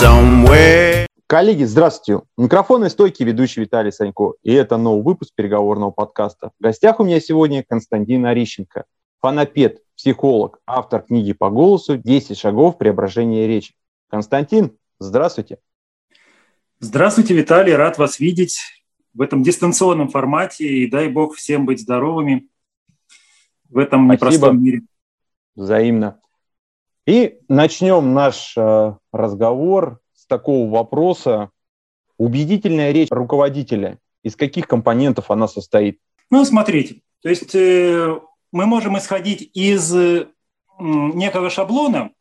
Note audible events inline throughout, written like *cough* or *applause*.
somewhere. Коллеги, здравствуйте. Микрофон и стойки ведущий Виталий Санько. И это новый выпуск переговорного подкаста. В гостях у меня сегодня Константин Орищенко, фанапед, психолог, автор книги по голосу «10 шагов преображения речи». Константин, здравствуйте. Здравствуйте, Виталий, рад вас видеть в этом дистанционном формате. И дай бог всем быть здоровыми в этом Спасибо. непростом мире. Взаимно. И начнем наш э, разговор с такого вопроса. Убедительная речь руководителя. Из каких компонентов она состоит? Ну, смотрите, то есть э, мы можем исходить из э, некого шаблона,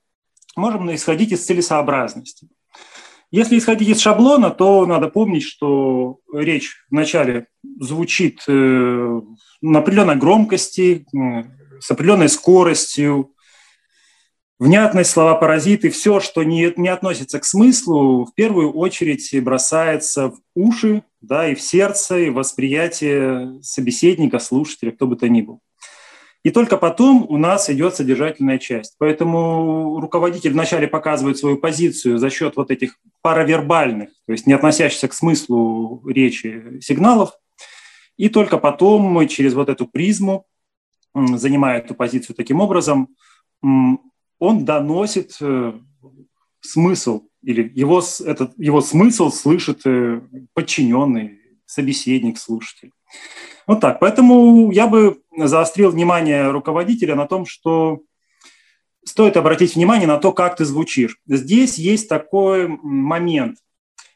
можем исходить из целесообразности. Если исходить из шаблона, то надо помнить, что речь вначале звучит э, на определенной громкости, э, с определенной скоростью, Внятность, слова-паразиты, все, что не, не относится к смыслу, в первую очередь бросается в уши, да, и в сердце, и в восприятие собеседника, слушателя, кто бы то ни был. И только потом у нас идет содержательная часть. Поэтому руководитель вначале показывает свою позицию за счет вот этих паравербальных, то есть не относящихся к смыслу речи сигналов, и только потом мы через вот эту призму, занимая эту позицию таким образом, он доносит э, смысл, или его, этот, его смысл слышит э, подчиненный, собеседник, слушатель. Вот так. Поэтому я бы заострил внимание руководителя на том, что стоит обратить внимание на то, как ты звучишь. Здесь есть такой момент.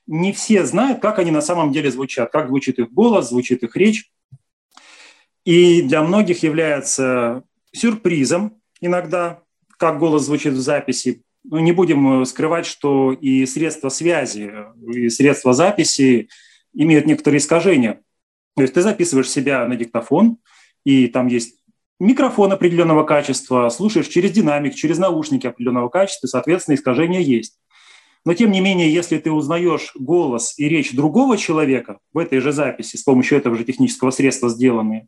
Не все знают, как они на самом деле звучат, как звучит их голос, звучит их речь. И для многих является сюрпризом иногда как голос звучит в записи. Ну, не будем э, скрывать, что и средства связи, и средства записи имеют некоторые искажения. То есть ты записываешь себя на диктофон, и там есть микрофон определенного качества, слушаешь через динамик, через наушники определенного качества, соответственно, искажения есть. Но тем не менее, если ты узнаешь голос и речь другого человека в этой же записи с помощью этого же технического средства сделанные,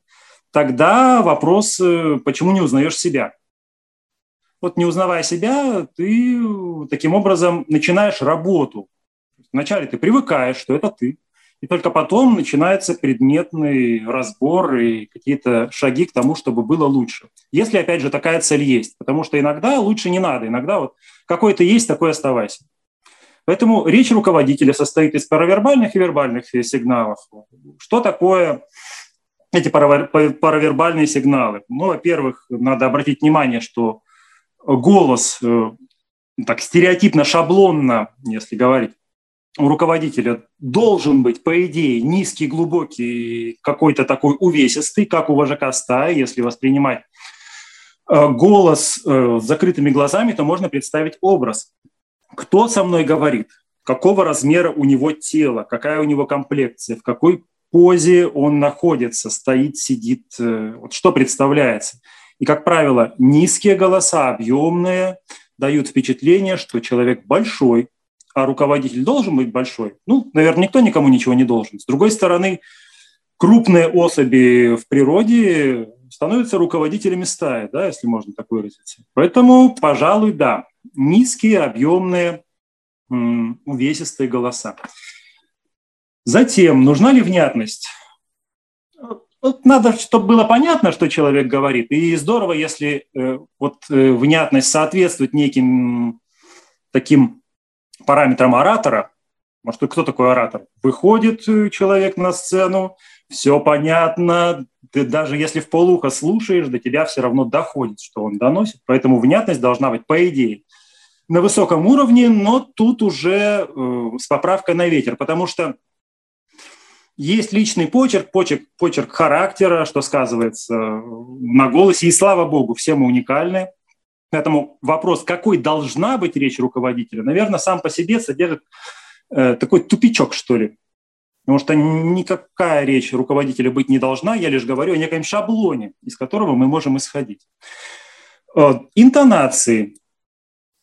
тогда вопрос, э, почему не узнаешь себя? Вот не узнавая себя, ты таким образом начинаешь работу. Вначале ты привыкаешь, что это ты, и только потом начинается предметный разбор и какие-то шаги к тому, чтобы было лучше. Если, опять же, такая цель есть. Потому что иногда лучше не надо. Иногда вот какой то есть, такой оставайся. Поэтому речь руководителя состоит из паравербальных и вербальных сигналов. Что такое эти паравербальные сигналы? Ну, во-первых, надо обратить внимание, что голос, э, так стереотипно, шаблонно, если говорить, у руководителя должен быть, по идее, низкий, глубокий, какой-то такой увесистый, как у вожака стаи, если воспринимать э, голос э, с закрытыми глазами, то можно представить образ. Кто со мной говорит? Какого размера у него тело? Какая у него комплекция? В какой позе он находится? Стоит, сидит? Вот что представляется? И, как правило, низкие голоса, объемные, дают впечатление, что человек большой, а руководитель должен быть большой. Ну, наверное, никто никому ничего не должен. С другой стороны, крупные особи в природе становятся руководителями стаи, да, если можно так выразиться. Поэтому, пожалуй, да, низкие, объемные, увесистые голоса. Затем, нужна ли внятность? Вот надо, чтобы было понятно, что человек говорит. И здорово, если э, вот э, внятность соответствует неким таким параметрам оратора. Может, кто такой оратор? Выходит э, человек на сцену, все понятно, ты даже если в полухо слушаешь, до тебя все равно доходит, что он доносит. Поэтому внятность должна быть, по идее, на высоком уровне, но тут уже э, с поправкой на ветер, потому что есть личный почерк, почерк, почерк характера, что сказывается на голосе, и слава богу, все мы уникальны. Поэтому вопрос, какой должна быть речь руководителя, наверное, сам по себе содержит э, такой тупичок, что ли. Потому что никакая речь руководителя быть не должна, я лишь говорю о неком шаблоне, из которого мы можем исходить. Э, интонации,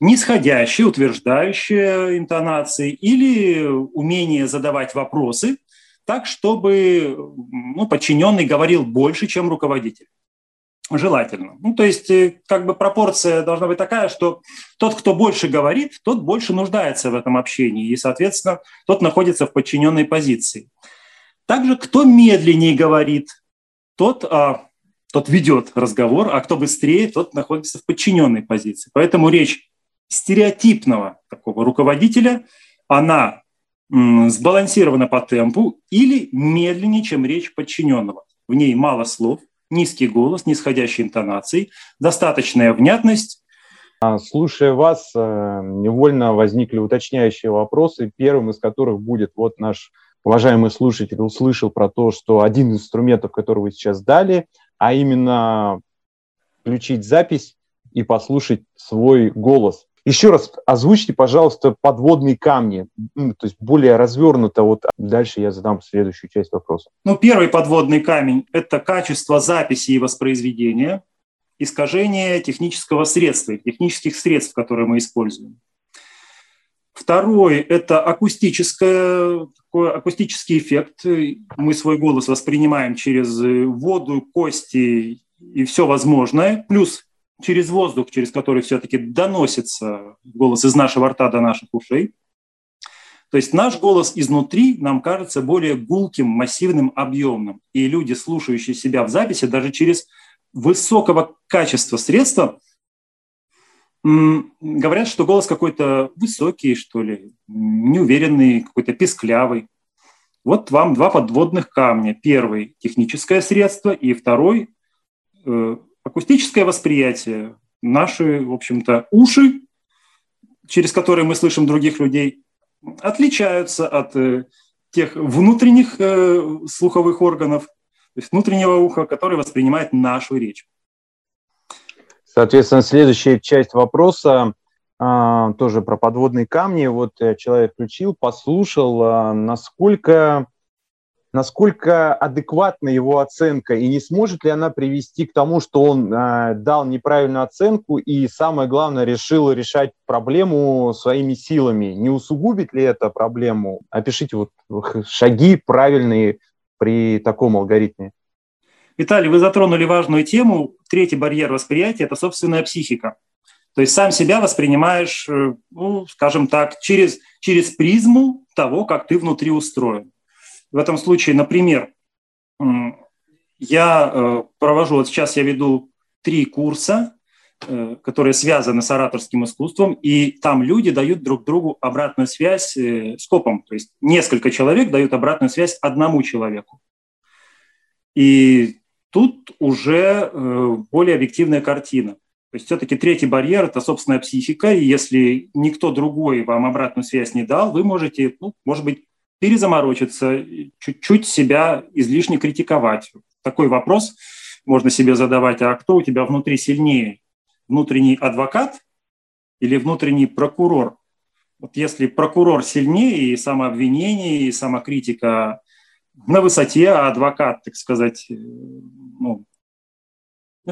нисходящие, утверждающие интонации или умение задавать вопросы так, чтобы ну, подчиненный говорил больше, чем руководитель. желательно. Ну, то есть, э, как бы пропорция должна быть такая, что тот, кто больше говорит, тот больше нуждается в этом общении, и, соответственно, тот находится в подчиненной позиции. Также, кто медленнее говорит, тот, а, тот ведет разговор, а кто быстрее, тот находится в подчиненной позиции. Поэтому речь стереотипного такого руководителя, она сбалансирована по темпу или медленнее, чем речь подчиненного. В ней мало слов, низкий голос, нисходящие интонации, достаточная внятность. А, слушая вас, э, невольно возникли уточняющие вопросы, первым из которых будет вот наш уважаемый слушатель услышал про то, что один из инструментов, который вы сейчас дали, а именно включить запись и послушать свой голос. Еще раз озвучьте, пожалуйста, подводные камни, то есть более развернуто. Вот дальше я задам следующую часть вопроса. Ну, первый подводный камень – это качество записи и воспроизведения, искажение технического средства, технических средств, которые мы используем. Второй – это акустическое, такой акустический эффект. Мы свой голос воспринимаем через воду, кости и все возможное, плюс через воздух, через который все-таки доносится голос из нашего рта до наших ушей. То есть наш голос изнутри нам кажется более гулким, массивным, объемным. И люди, слушающие себя в записи, даже через высокого качества средства, говорят, что голос какой-то высокий, что ли, неуверенный, какой-то песклявый. Вот вам два подводных камня. Первый – техническое средство, и второй э, акустическое восприятие, наши, в общем-то, уши, через которые мы слышим других людей, отличаются от э, тех внутренних э, слуховых органов, то есть внутреннего уха, который воспринимает нашу речь. Соответственно, следующая часть вопроса а, тоже про подводные камни. Вот э, человек включил, послушал, а, насколько насколько адекватна его оценка и не сможет ли она привести к тому, что он э, дал неправильную оценку и, самое главное, решил решать проблему своими силами. Не усугубит ли это проблему? Опишите вот шаги правильные при таком алгоритме. Виталий, вы затронули важную тему. Третий барьер восприятия – это собственная психика. То есть сам себя воспринимаешь, э, ну, скажем так, через, через призму того, как ты внутри устроен. В этом случае, например, я э, провожу, вот сейчас я веду три курса, э, которые связаны с ораторским искусством, и там люди дают друг другу обратную связь э, с копом. То есть несколько человек дают обратную связь одному человеку. И тут уже более объективная картина. То есть все-таки третий барьер – это собственная психика, и если никто другой вам обратную связь не дал, вы можете, ну, может быть, перезаморочиться, чуть-чуть себя излишне критиковать. Такой вопрос можно себе задавать, а кто у тебя внутри сильнее? Внутренний адвокат или внутренний прокурор? Вот если прокурор сильнее, и самообвинение, и самокритика на высоте, а адвокат, так сказать, э, ну,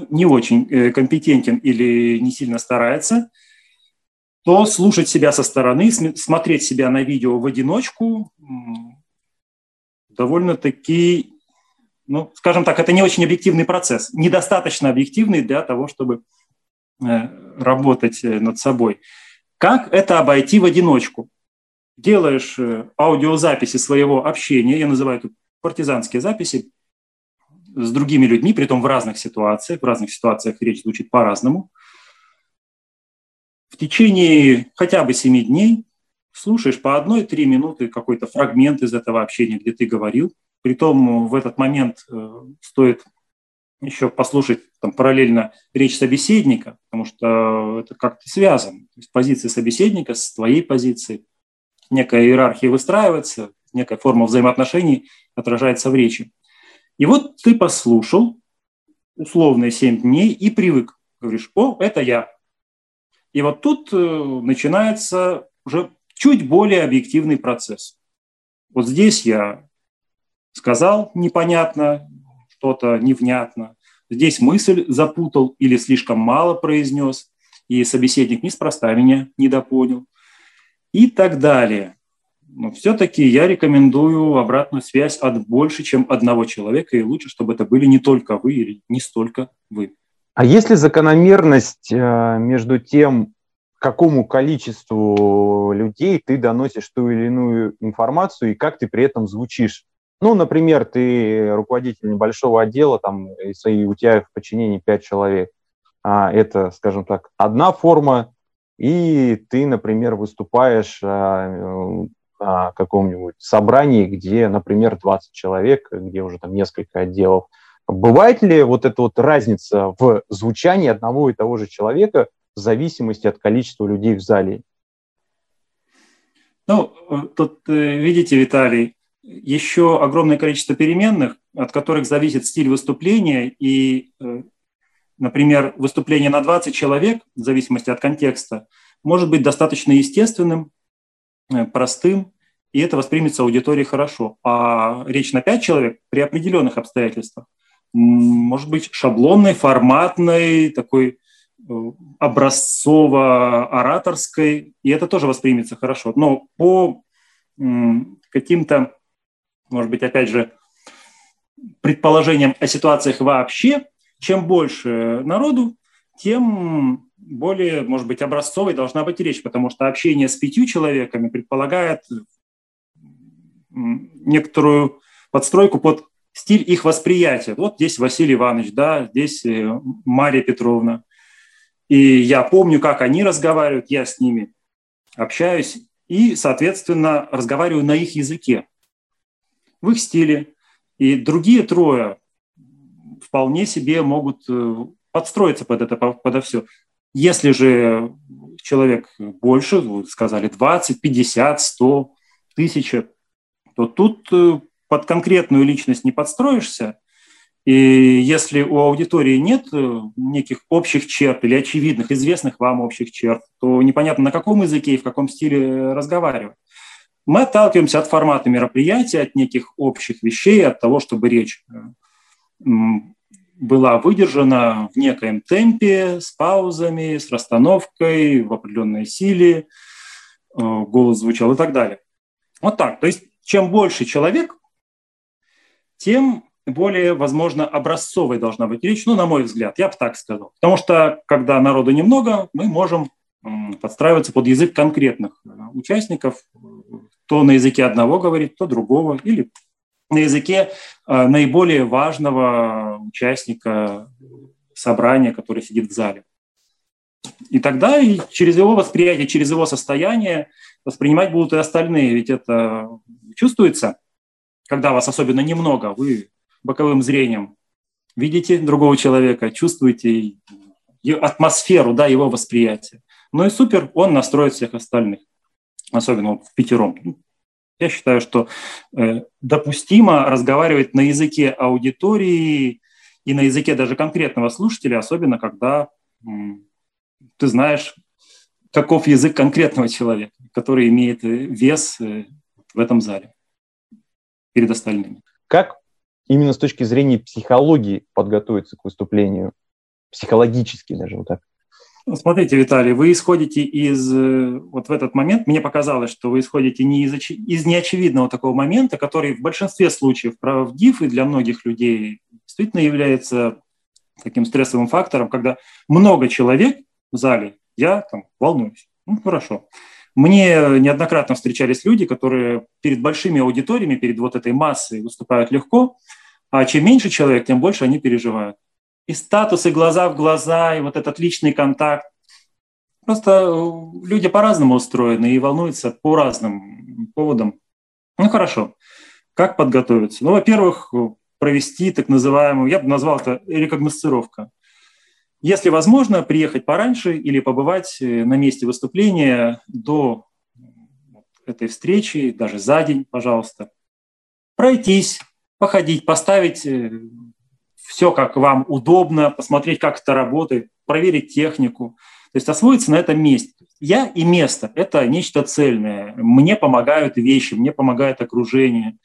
не очень э, компетентен или не сильно старается – то слушать себя со стороны, смотреть себя на видео в одиночку довольно-таки, ну, скажем так, это не очень объективный процесс, недостаточно объективный для того, чтобы э, работать э, над собой. Как это обойти в одиночку? Делаешь э, аудиозаписи своего общения, я называю это партизанские записи, с другими людьми, при том в разных ситуациях, в разных ситуациях речь звучит по-разному – в течение хотя бы семи дней слушаешь по одной-три минуты какой-то фрагмент из этого общения, где ты говорил. Притом в этот момент э, стоит еще послушать там, параллельно речь собеседника, потому что это как-то связано. То есть позиция собеседника с твоей позицией. Некая иерархия выстраивается, некая форма взаимоотношений отражается в речи. И вот ты послушал условные семь дней и привык. Говоришь, о, это я, и вот тут э, начинается уже чуть более объективный процесс. Вот здесь я сказал непонятно, что-то невнятно. Здесь мысль запутал или слишком мало произнес, и собеседник неспроста меня недопонял. И так далее. Но все-таки я рекомендую обратную связь от больше, чем одного человека, и лучше, чтобы это были не только вы или не столько вы. А есть ли закономерность э, между тем, какому количеству людей ты доносишь ту или иную информацию и как ты при этом звучишь? Ну, например, ты руководитель небольшого отдела, там, и у тебя в подчинении пять человек. А это, скажем так, одна форма, и ты, например, выступаешь а, на каком-нибудь собрании, где, например, 20 человек, где уже там несколько отделов. Бывает ли вот эта вот разница в звучании одного и того же человека в зависимости от количества людей в зале? Ну, тут, э, видите, Виталий, еще огромное количество переменных, от которых зависит стиль выступления. И, э, например, выступление на 20 человек, в зависимости от контекста, может быть достаточно естественным, э, простым, и это воспримется аудиторией хорошо. А речь на 5 человек при определенных обстоятельствах может быть шаблонной, форматной, такой э, образцово-ораторской, и это тоже воспримется хорошо. Но по каким-то может быть, опять же, предположением о ситуациях вообще, чем больше народу, тем более, может быть, образцовой должна быть речь, потому что общение с пятью человеками предполагает некоторую подстройку под стиль их восприятия. Вот здесь Василий Иванович, да, здесь э, Мария Петровна. И я помню, как они разговаривают, я с ними общаюсь и, соответственно, разговариваю на их языке в их стиле. И другие трое вполне себе могут э, подстроиться под это, под все. Если же человек больше, вы сказали 20, 50, 100, 1000, то тут э, под конкретную личность не подстроишься. И если у аудитории нет э, неких общих черт или очевидных, известных вам общих черт, то непонятно, на каком языке и в каком стиле разговаривать. Мы отталкиваемся от формата мероприятия, от неких общих вещей, от того, чтобы речь э, была выдержана в некоем темпе, с паузами, с расстановкой, в определенной силе, э, голос звучал и так далее. Вот так. То есть чем больше человек, тем более, возможно, образцовой должна быть речь, ну, на мой взгляд, я бы так сказал. Потому что, когда народу немного, мы можем подстраиваться под язык конкретных участников, то на языке одного говорит, то другого, или на языке э, наиболее важного участника собрания, который сидит в зале. И тогда и через его восприятие, через его состояние воспринимать будут и остальные. Ведь это чувствуется, когда вас особенно немного, вы боковым зрением видите другого человека, чувствуете атмосферу да, его восприятия. Ну и супер, он настроит всех остальных, особенно в пятером. Я считаю, что э, допустимо разговаривать на языке аудитории и на языке даже конкретного слушателя, особенно когда ты знаешь, каков язык конкретного человека, который имеет э, вес э, в этом зале перед остальными. Как именно с точки зрения психологии подготовиться к выступлению? Психологически даже вот так. Ну, смотрите, Виталий, вы исходите из, э, вот в этот момент, мне показалось, что вы исходите не из, из неочевидного такого момента, который в большинстве случаев правдив и для многих людей действительно является таким стрессовым фактором, когда много человек в зале, я там волнуюсь. Ну, хорошо. Мне неоднократно встречались люди, которые перед большими аудиториями, перед вот этой массой выступают легко, а чем меньше человек, тем больше они переживают и статус, и глаза в глаза, и вот этот личный контакт. Просто э, люди по-разному устроены и волнуются по разным поводам. Ну хорошо, как подготовиться? Ну, во-первых, провести так называемую, я бы назвал это рекогносцировка. Если возможно, приехать пораньше или побывать э, на месте выступления до этой встречи, даже за день, пожалуйста. Пройтись, походить, поставить э, все как вам удобно, посмотреть, как это работает, проверить технику, то есть освоиться на этом месте. Я и место – это нечто цельное. Мне помогают вещи, мне помогает окружение.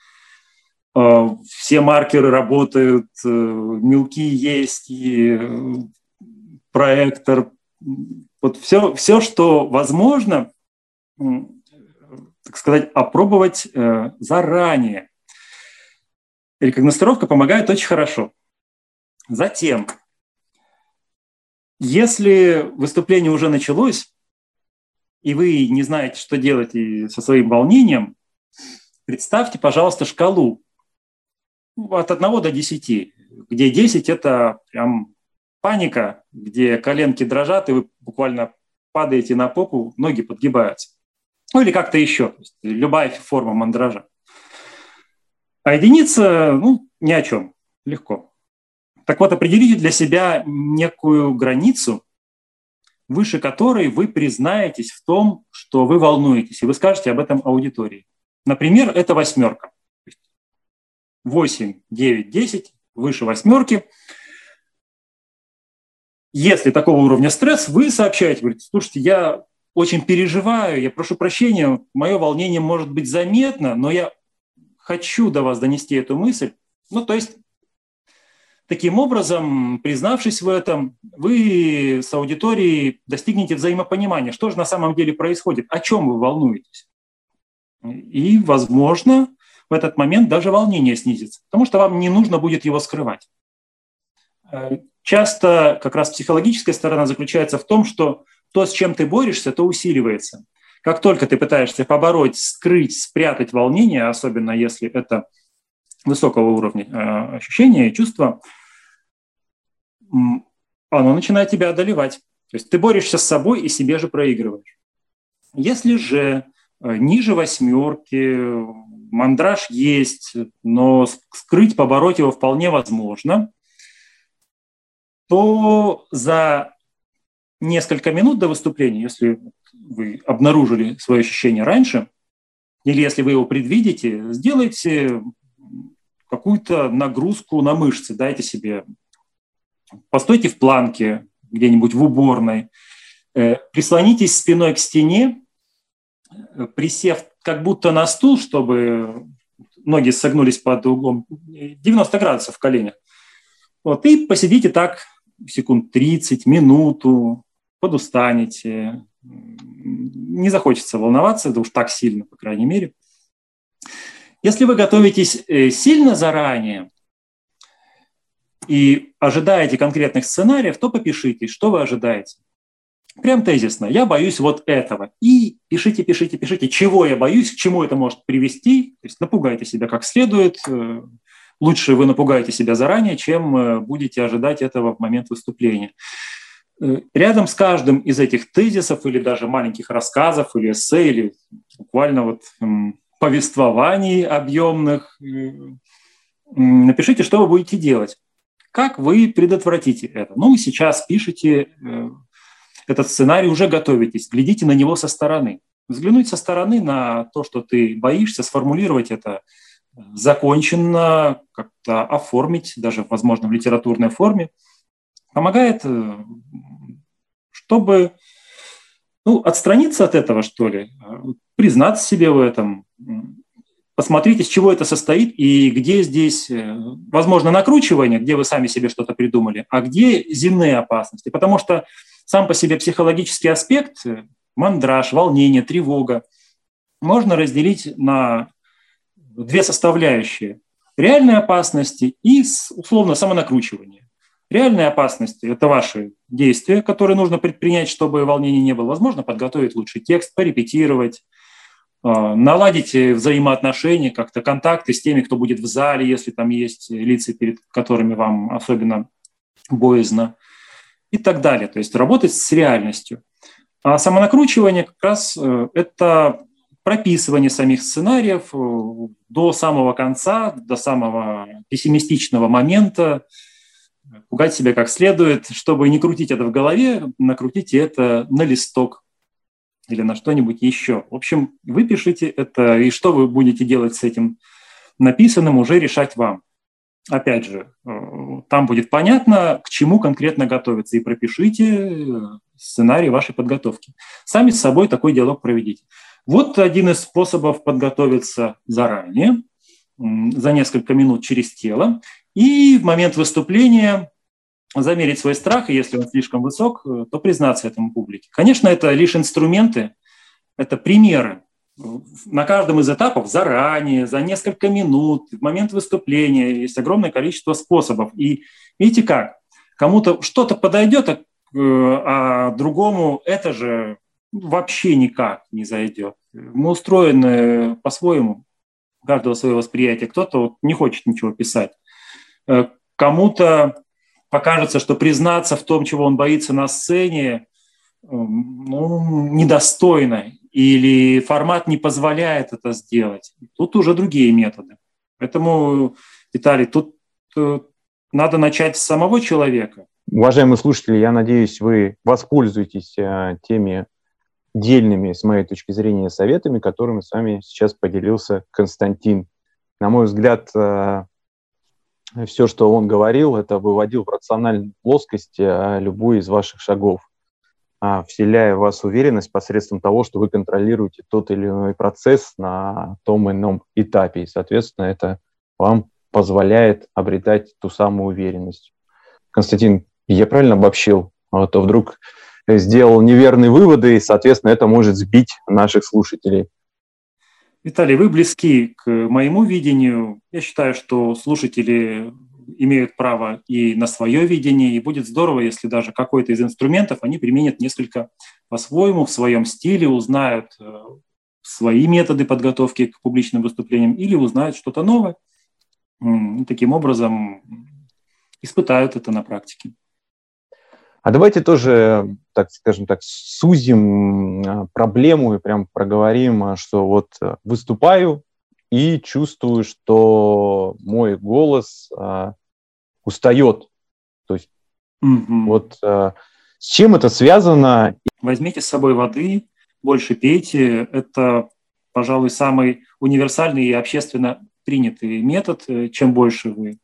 Э, все маркеры работают, мелки есть, и проектор. Вот все, все, что возможно, так сказать, опробовать заранее. Рекогностировка помогает очень хорошо. Затем Если выступление уже началось, и вы не знаете, что делать и со своим волнением, представьте, пожалуйста, шкалу от 1 до 10, где 10 – это прям паника, где коленки дрожат, и вы буквально падаете на попу, ноги подгибаются. Ну или как-то еще, то есть любая форма мандража. А единица, ну, ни о чем, легко. Так вот, определите для себя некую границу, выше которой вы признаетесь в том, что вы волнуетесь, и вы скажете об этом аудитории. Например, это восьмерка. 8, 9, 10, выше восьмерки. Если такого уровня стресс, вы сообщаете, говорите, слушайте, я очень переживаю, я прошу прощения, мое волнение может быть заметно, но я хочу до вас донести эту мысль. Ну, то есть Таким образом, признавшись в этом, вы с аудиторией достигнете взаимопонимания, что же на самом деле происходит, о чем вы волнуетесь. И, возможно, в этот момент даже волнение снизится, потому что вам не нужно будет его скрывать. Часто как раз психологическая сторона заключается в том, что то, с чем ты борешься, то усиливается. Как только ты пытаешься побороть, скрыть, спрятать волнение, особенно если это высокого уровня э, ощущения и чувства, оно начинает тебя одолевать. То есть ты борешься с собой и себе же проигрываешь. Если же э, ниже восьмерки, мандраж есть, но скрыть, побороть его вполне возможно, то за несколько минут до выступления, если вы обнаружили свое ощущение раньше, или если вы его предвидите, сделайте какую-то нагрузку на мышцы, дайте себе, постойте в планке где-нибудь в уборной, э, прислонитесь спиной к стене, э, присев как будто на стул, чтобы ноги согнулись под углом 90 градусов в коленях. Вот, и посидите так секунд 30, минуту, подустанете, не захочется волноваться, да уж так сильно, по крайней мере. Если вы готовитесь э, сильно заранее и ожидаете конкретных сценариев, то попишите, что вы ожидаете. Прям тезисно. Я боюсь вот этого. И пишите, пишите, пишите, чего я боюсь, к чему это может привести. То есть напугайте себя как следует. Э, лучше вы напугаете себя заранее, чем э, будете ожидать этого в момент выступления. Рядом с каждым из этих тезисов или даже маленьких рассказов или эссе, или буквально вот повествований объемных. Напишите, что вы будете делать. Как вы предотвратите это? Ну, сейчас пишите э, этот сценарий, уже готовитесь, глядите на него со стороны. Взглянуть со стороны на то, что ты боишься, сформулировать это законченно, как-то оформить, даже, возможно, в литературной форме, помогает, э, чтобы ну, отстраниться от этого, что ли, признаться себе в этом, посмотрите, с чего это состоит и где здесь, э, возможно, накручивание, где вы сами себе что-то придумали, а где земные опасности. Потому что сам по себе психологический аспект, э, мандраж, волнение, тревога, можно разделить на две составляющие. Реальные опасности и, условно, самонакручивание. Реальные опасности – это ваши действия, которые нужно предпринять, чтобы волнения не было. Возможно, подготовить лучший текст, порепетировать, а, наладить взаимоотношения, как-то контакты с теми, кто будет в зале, если там есть лица, перед которыми вам особенно боязно и так далее. То есть работать с реальностью. А самонакручивание как раз э, это прописывание самих сценариев э, до самого конца, до самого пессимистичного момента, пугать себя как следует, чтобы не крутить это в голове, накрутите это на листок или на что-нибудь еще. В общем, вы пишите это, и что вы будете делать с этим написанным, уже решать вам. Опять же, э, там будет понятно, к чему конкретно готовиться, и пропишите э, сценарий вашей подготовки. Сами с собой такой диалог проведите. Вот один из способов подготовиться заранее, за несколько минут через тело, и в момент выступления замерить свой страх, и если он слишком высок, э, то признаться этому публике. Конечно, это лишь инструменты, это примеры. На каждом из этапов заранее, за несколько минут, в момент выступления есть огромное количество способов. И видите как, кому-то что-то подойдет, а а другому это же вообще никак не зайдет. Мы устроены по-своему, каждого свое восприятие. Кто-то вот не хочет ничего писать. Э, кому-то покажется, что признаться в том, чего он боится на сцене, эм, ну, недостойно, или формат не позволяет это сделать. Тут уже другие методы. Поэтому, Виталий, тут э, надо начать с самого человека. Уважаемые слушатели, я надеюсь, вы воспользуетесь э, теми дельными, с моей точки зрения, советами, которыми с вами сейчас поделился Константин. На мой взгляд, э, все, что он говорил, это выводил в рациональную плоскость э, любой из ваших шагов, а, вселяя в вас уверенность посредством того, что вы контролируете тот или иной процесс на том ином этапе. И, соответственно, это вам позволяет обретать ту самую уверенность. Константин, я правильно обобщил? А то вдруг сделал неверные выводы, и, соответственно, это может сбить наших слушателей. Виталий, вы близки к моему видению. Я считаю, что слушатели имеют право и на свое видение, и будет здорово, если даже какой-то из инструментов они применят несколько по-своему, в своем стиле, узнают э, свои методы подготовки к публичным выступлениям или узнают что-то новое. И таким образом испытают это на практике. А давайте тоже, так скажем так, сузим а, проблему и прям проговорим, а, что вот э, выступаю и чувствую, что мой голос а, устает. То есть угу. вот а, с чем это связано? Возьмите с собой воды, больше пейте. Это, пожалуй, самый универсальный и общественно принятый метод. Э, чем больше вы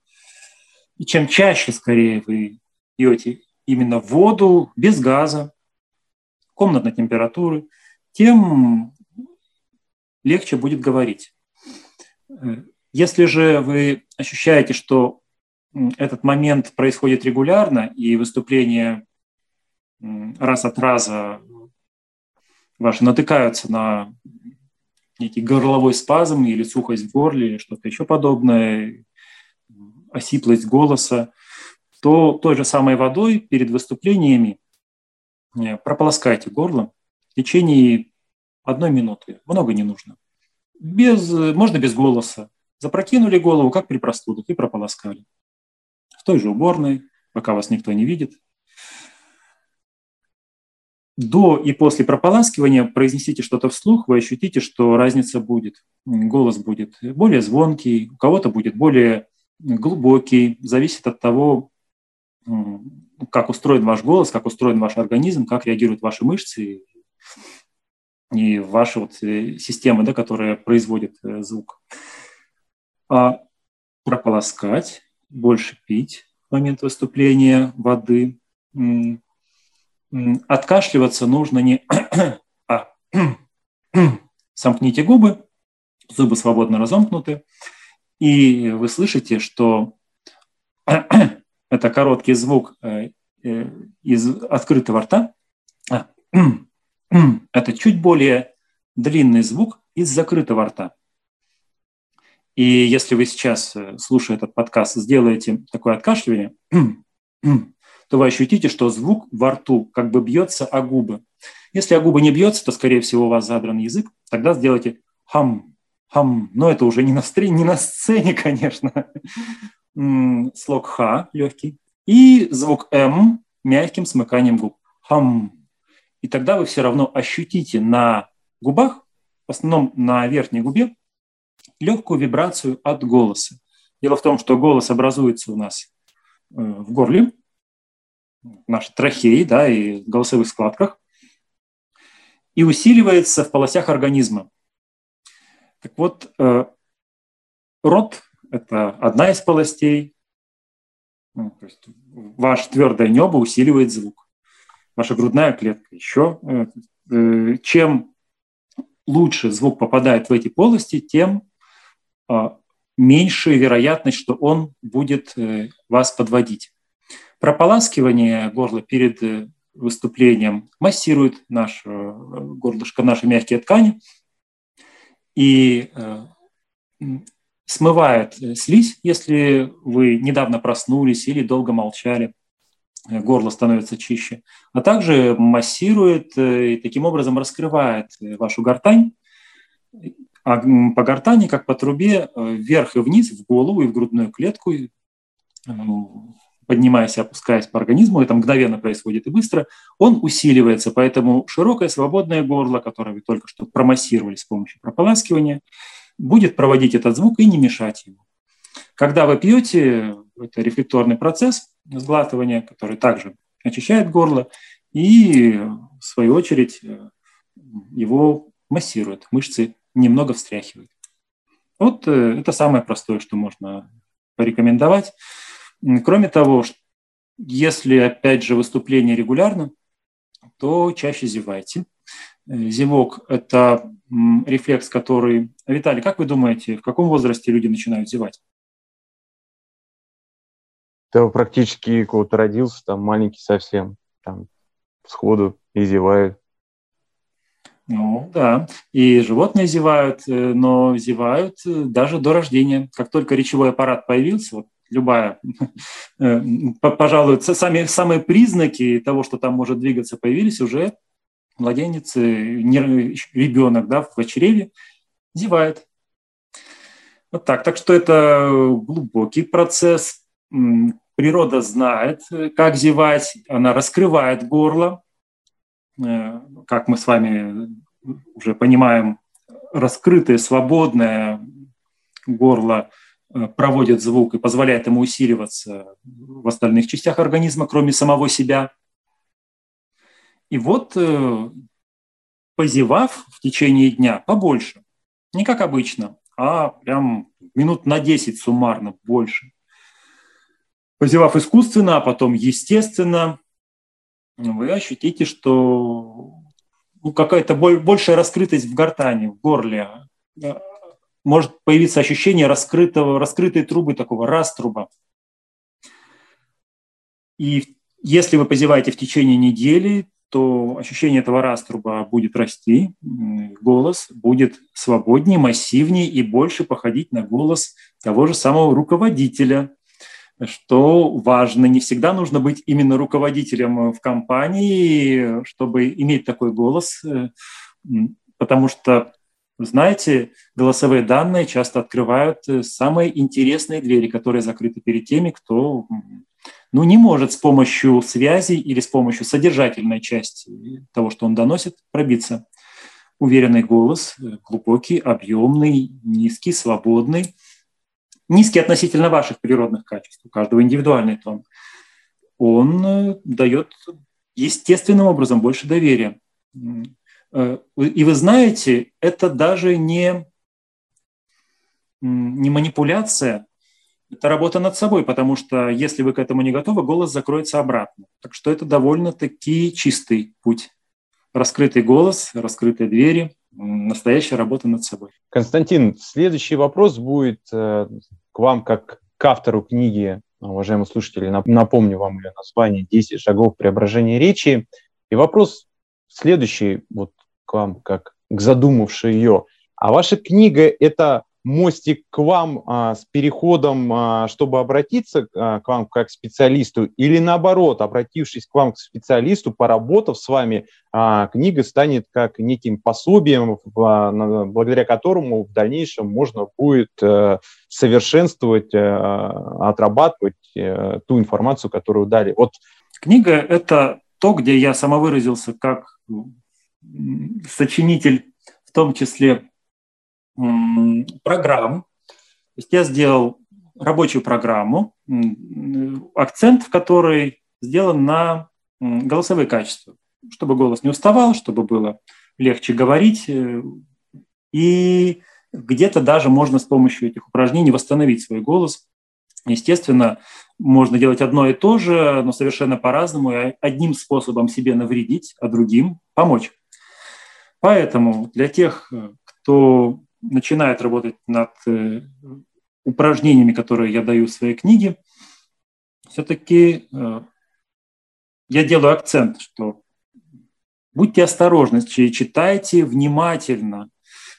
и чем чаще, скорее, вы пьете именно воду без газа, комнатной температуры, тем легче будет говорить. Если же вы ощущаете, что этот момент происходит регулярно, и выступления раз от раза ваши натыкаются на некий горловой спазм или сухость в горле, что-то еще подобное, осиплость голоса, то той же самой водой перед выступлениями э, прополоскайте горло в течение одной минуты. Много не нужно. Без, можно без голоса. Запрокинули голову, как при простудах, и прополоскали. В той же уборной, пока вас никто не видит. До и после прополаскивания произнесите что-то вслух, вы ощутите, что разница будет. Голос будет более звонкий, у кого-то будет более глубокий, зависит от того, как устроен ваш голос, как устроен ваш организм, как реагируют ваши мышцы и ваша вот э, система, да, которая производит э, звук. А прополоскать, больше пить в момент выступления воды. Откашливаться нужно не... *clears throat* а *clears throat* сомкните губы, зубы свободно разомкнуты, и вы слышите, что *clears throat* это короткий звук э, э, из открытого рта. А, *clears throat* это чуть более длинный звук из закрытого рта. И если вы сейчас, э, слушая этот подкаст, сделаете такое откашливание, *clears throat* то вы ощутите, что звук во рту как бы бьется о губы. Если о губы не бьется, то, скорее всего, у вас задран язык. Тогда сделайте хам, хам. Но это уже не на, не на сцене, *laughs* конечно слог Х легкий и звук М мягким смыканием губ. Хам. И тогда вы все равно ощутите на губах, в основном на верхней губе, легкую вибрацию от голоса. Дело в том, что голос образуется у нас э, в горле, в нашей трахеи да, и голосовых складках, и усиливается в полостях организма. Так вот, э, рот это одна из полостей. Ну, то есть ваше твердое небо усиливает звук. Ваша грудная клетка еще. Э, э, чем лучше звук попадает в эти полости, тем а, меньше вероятность, что он будет э, вас подводить. Прополаскивание горла перед выступлением массирует наше горлышко, наши мягкие ткани. И смывает э, слизь, если вы недавно проснулись или долго молчали. горло становится чище, а также массирует и таким образом раскрывает вашу гортань, а по гортани, как по трубе, вверх и вниз, в голову и в грудную клетку, поднимаясь и опускаясь по организму, это мгновенно происходит и быстро, он усиливается. Поэтому широкое свободное горло, которое вы только что промассировали с помощью прополаскивания, будет проводить этот звук и не мешать ему. Когда вы пьете, это рефлекторный процесс сглатывания, который также очищает горло и, в свою очередь, его массирует, мышцы немного встряхивает. Вот э, это самое простое, что можно порекомендовать. Кроме того, если, опять же, выступление регулярно, то чаще зевайте. Э, зевок – это рефлекс, который… Виталий, как вы думаете, в каком возрасте люди начинают зевать? Да, практически вот родился, там маленький совсем, там сходу и зевает. Ну да, и животные зевают, э, но зевают э, даже до рождения. Как только речевой аппарат появился, вот любая, *laughs* пожалуй, сами, самые признаки того, что там может двигаться, появились уже младенец, ребенок да, в чреве зевает. Вот так. Так что это глубокий процесс. Природа знает, как зевать, она раскрывает горло, э, как мы с вами уже понимаем, раскрытое, свободное горло – Э, проводит звук и позволяет ему усиливаться в остальных частях организма, кроме самого себя. И вот, э, позевав в течение дня побольше, не как обычно, а прям минут на 10 суммарно больше. Позевав искусственно, а потом естественно, вы ощутите, что ну, какая-то большая раскрытость в гортани, в горле, э, может появиться ощущение раскрытого, раскрытой трубы, такого раструба. И если вы позеваете в течение недели, то ощущение этого раструба будет расти, голос будет свободнее, массивнее и больше походить на голос того же самого руководителя, что важно. Не всегда нужно быть именно руководителем в компании, чтобы иметь такой голос, э, потому что знаете, голосовые данные часто открывают э, самые интересные двери, которые закрыты перед теми, кто ну, не может с помощью связи или с помощью содержательной части того, что он доносит, пробиться. Уверенный голос, э, глубокий, объемный, низкий, свободный, низкий относительно ваших природных качеств, у каждого индивидуальный тон, он э, дает естественным образом больше доверия. Э, и вы знаете, это даже не, не манипуляция, это работа над собой, потому что если вы к этому не готовы, голос закроется обратно. Так что это довольно-таки чистый путь. Раскрытый голос, раскрытые двери, настоящая работа над собой. Константин, следующий вопрос будет э, к вам как к автору книги, уважаемые слушатели. Напомню вам ее название «10 шагов преображения речи». И вопрос следующий, вот к вам как к задумавшей ее. А ваша книга – это мостик к вам а, с переходом, а, чтобы обратиться а, к вам как к специалисту, или наоборот, обратившись к вам как специалисту, поработав с вами, а, книга станет как неким пособием, а, благодаря которому в дальнейшем можно будет а, совершенствовать, а, отрабатывать а, ту информацию, которую дали. Вот книга – это то, где я самовыразился как сочинитель в том числе программ. То есть я сделал рабочую программу, акцент в которой сделан на голосовые качества, чтобы голос не уставал, чтобы было легче говорить. Э, и где-то даже можно с помощью этих упражнений восстановить свой голос. Естественно, можно делать одно и то же, но совершенно по-разному, и одним способом себе навредить, а другим помочь. Поэтому для тех, э, кто начинает работать над э, упражнениями, которые я даю в своей книге, все-таки э, я делаю акцент, что будьте осторожны, читайте внимательно.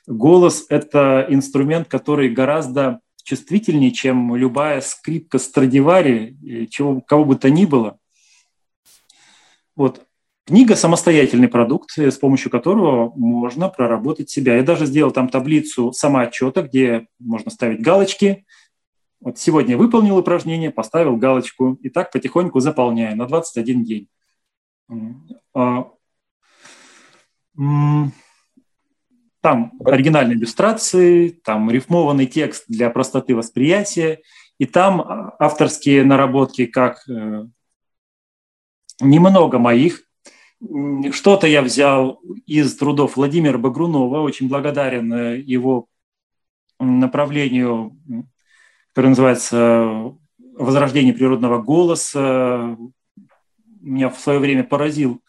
Голос – это инструмент, который гораздо чувствительнее, чем любая скрипка Страдивари, чего, кого бы то ни было. Вот книга – самостоятельный продукт, с помощью которого можно проработать себя. Я даже сделал там таблицу самоотчета, где можно ставить галочки. Вот сегодня выполнил упражнение, поставил галочку, и так потихоньку заполняю на 21 день. А, там оригинальные иллюстрации, там рифмованный текст для простоты восприятия, и там а, авторские наработки, как э, немного моих. Что-то я взял из трудов Владимира Багрунова, очень благодарен э, его направлению, которое называется «Возрождение природного голоса». Меня в свое время поразил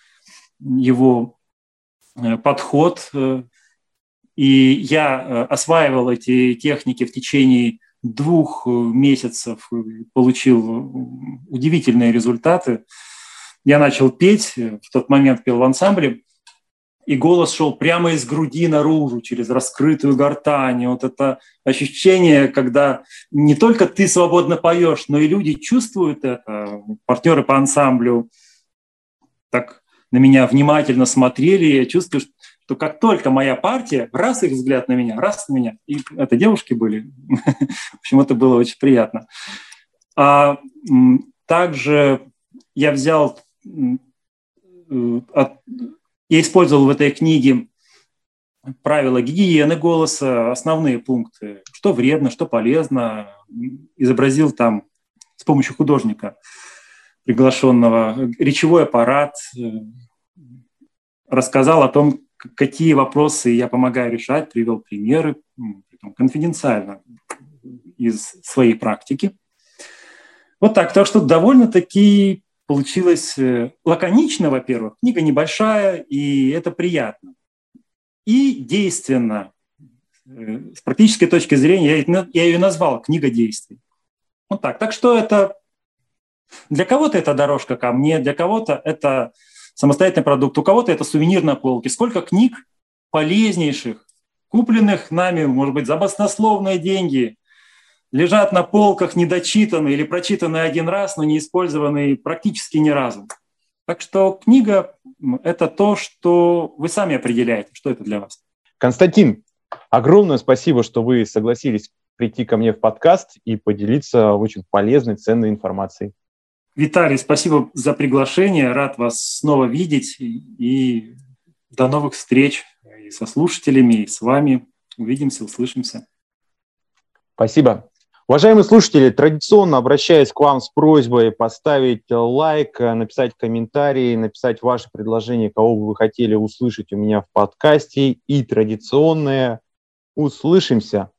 его э, подход и я э, осваивал эти техники в течение двух э, месяцев, получил удивительные результаты. Я начал петь, э, в тот момент пел в ансамбле, и голос шел прямо из груди наружу, через раскрытую гортань. вот это ощущение, когда не только ты свободно поешь, но и люди чувствуют это, партнеры по ансамблю так на меня внимательно смотрели, я чувствую, то как только моя партия, раз их взгляд на меня, раз на меня, и это девушки были, *laughs* в общем, это было очень приятно. А также я взял, я использовал в этой книге правила гигиены голоса, основные пункты, что вредно, что полезно, изобразил там с помощью художника приглашенного речевой аппарат, э, рассказал о том, какие вопросы я помогаю решать, привел примеры, конфиденциально из своей практики. Вот так. Так что довольно-таки получилось э, лаконично, во-первых. Книга небольшая, и это приятно. И действенно. Э, с практической точки зрения я ее назвал «Книга действий». Вот так. Так что это для кого-то это дорожка ко мне, для кого-то это самостоятельный продукт, у кого-то это сувенир на полке. Сколько книг полезнейших, купленных нами, может быть, за баснословные деньги, лежат на полках недочитанные или прочитанные один раз, но не использованные практически ни разу. Так что книга – это то, что вы сами определяете, что это для вас. Константин, огромное спасибо, что вы согласились прийти ко мне в подкаст и поделиться очень полезной, ценной информацией. Виталий, спасибо за приглашение. Рад вас снова видеть. И до новых встреч и со слушателями, и с вами. Увидимся, услышимся. Спасибо. Уважаемые слушатели, традиционно обращаюсь к вам с просьбой поставить лайк, написать комментарий, написать ваше предложение, кого бы вы хотели услышать у меня в подкасте. И традиционное «Услышимся».